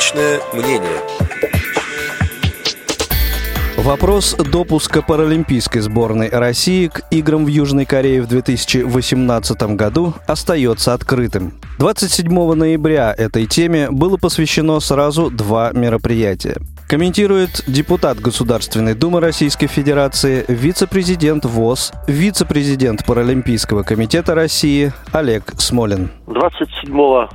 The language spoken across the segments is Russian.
Личное мнение. Вопрос допуска паралимпийской сборной России к играм в Южной Корее в 2018 году остается открытым. 27 ноября этой теме было посвящено сразу два мероприятия. Комментирует депутат Государственной Думы Российской Федерации, вице-президент ВОЗ, вице-президент Паралимпийского комитета России Олег Смолин. 27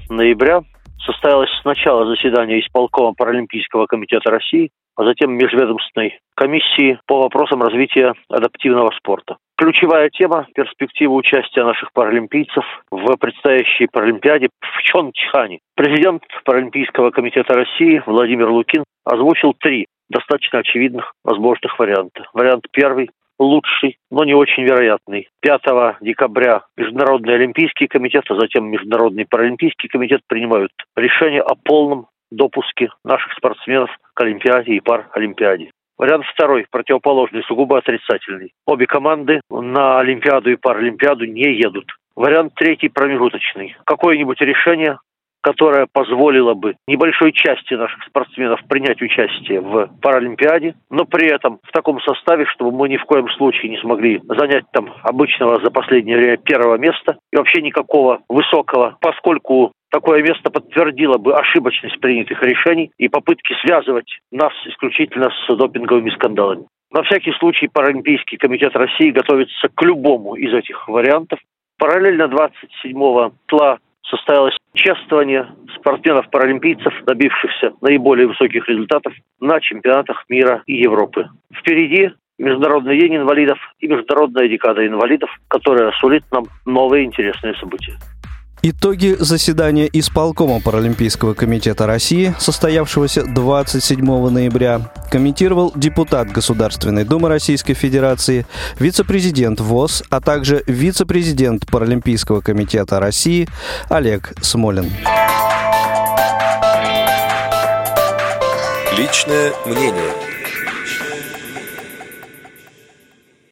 ноября состоялось сначала заседание исполкома Паралимпийского комитета России, а затем межведомственной комиссии по вопросам развития адаптивного спорта. Ключевая тема – перспектива участия наших паралимпийцев в предстоящей Паралимпиаде в Чончхане. Президент Паралимпийского комитета России Владимир Лукин озвучил три достаточно очевидных возможных варианта. Вариант первый лучший, но не очень вероятный. 5 декабря Международный Олимпийский комитет, а затем Международный Паралимпийский комитет принимают решение о полном допуске наших спортсменов к Олимпиаде и Паралимпиаде. Вариант второй, противоположный, сугубо отрицательный. Обе команды на Олимпиаду и Паралимпиаду не едут. Вариант третий, промежуточный. Какое-нибудь решение которая позволила бы небольшой части наших спортсменов принять участие в Паралимпиаде, но при этом в таком составе, чтобы мы ни в коем случае не смогли занять там обычного за последнее время первого места и вообще никакого высокого, поскольку такое место подтвердило бы ошибочность принятых решений и попытки связывать нас исключительно с допинговыми скандалами. На всякий случай Паралимпийский комитет России готовится к любому из этих вариантов. Параллельно 27 числа состоялось чествование спортсменов-паралимпийцев, добившихся наиболее высоких результатов на чемпионатах мира и Европы. Впереди Международный день инвалидов и Международная декада инвалидов, которая сулит нам новые интересные события. Итоги заседания исполкома Паралимпийского комитета России, состоявшегося 27 ноября, комментировал депутат Государственной Думы Российской Федерации, вице-президент ВОЗ, а также вице-президент Паралимпийского комитета России Олег Смолин. Личное мнение.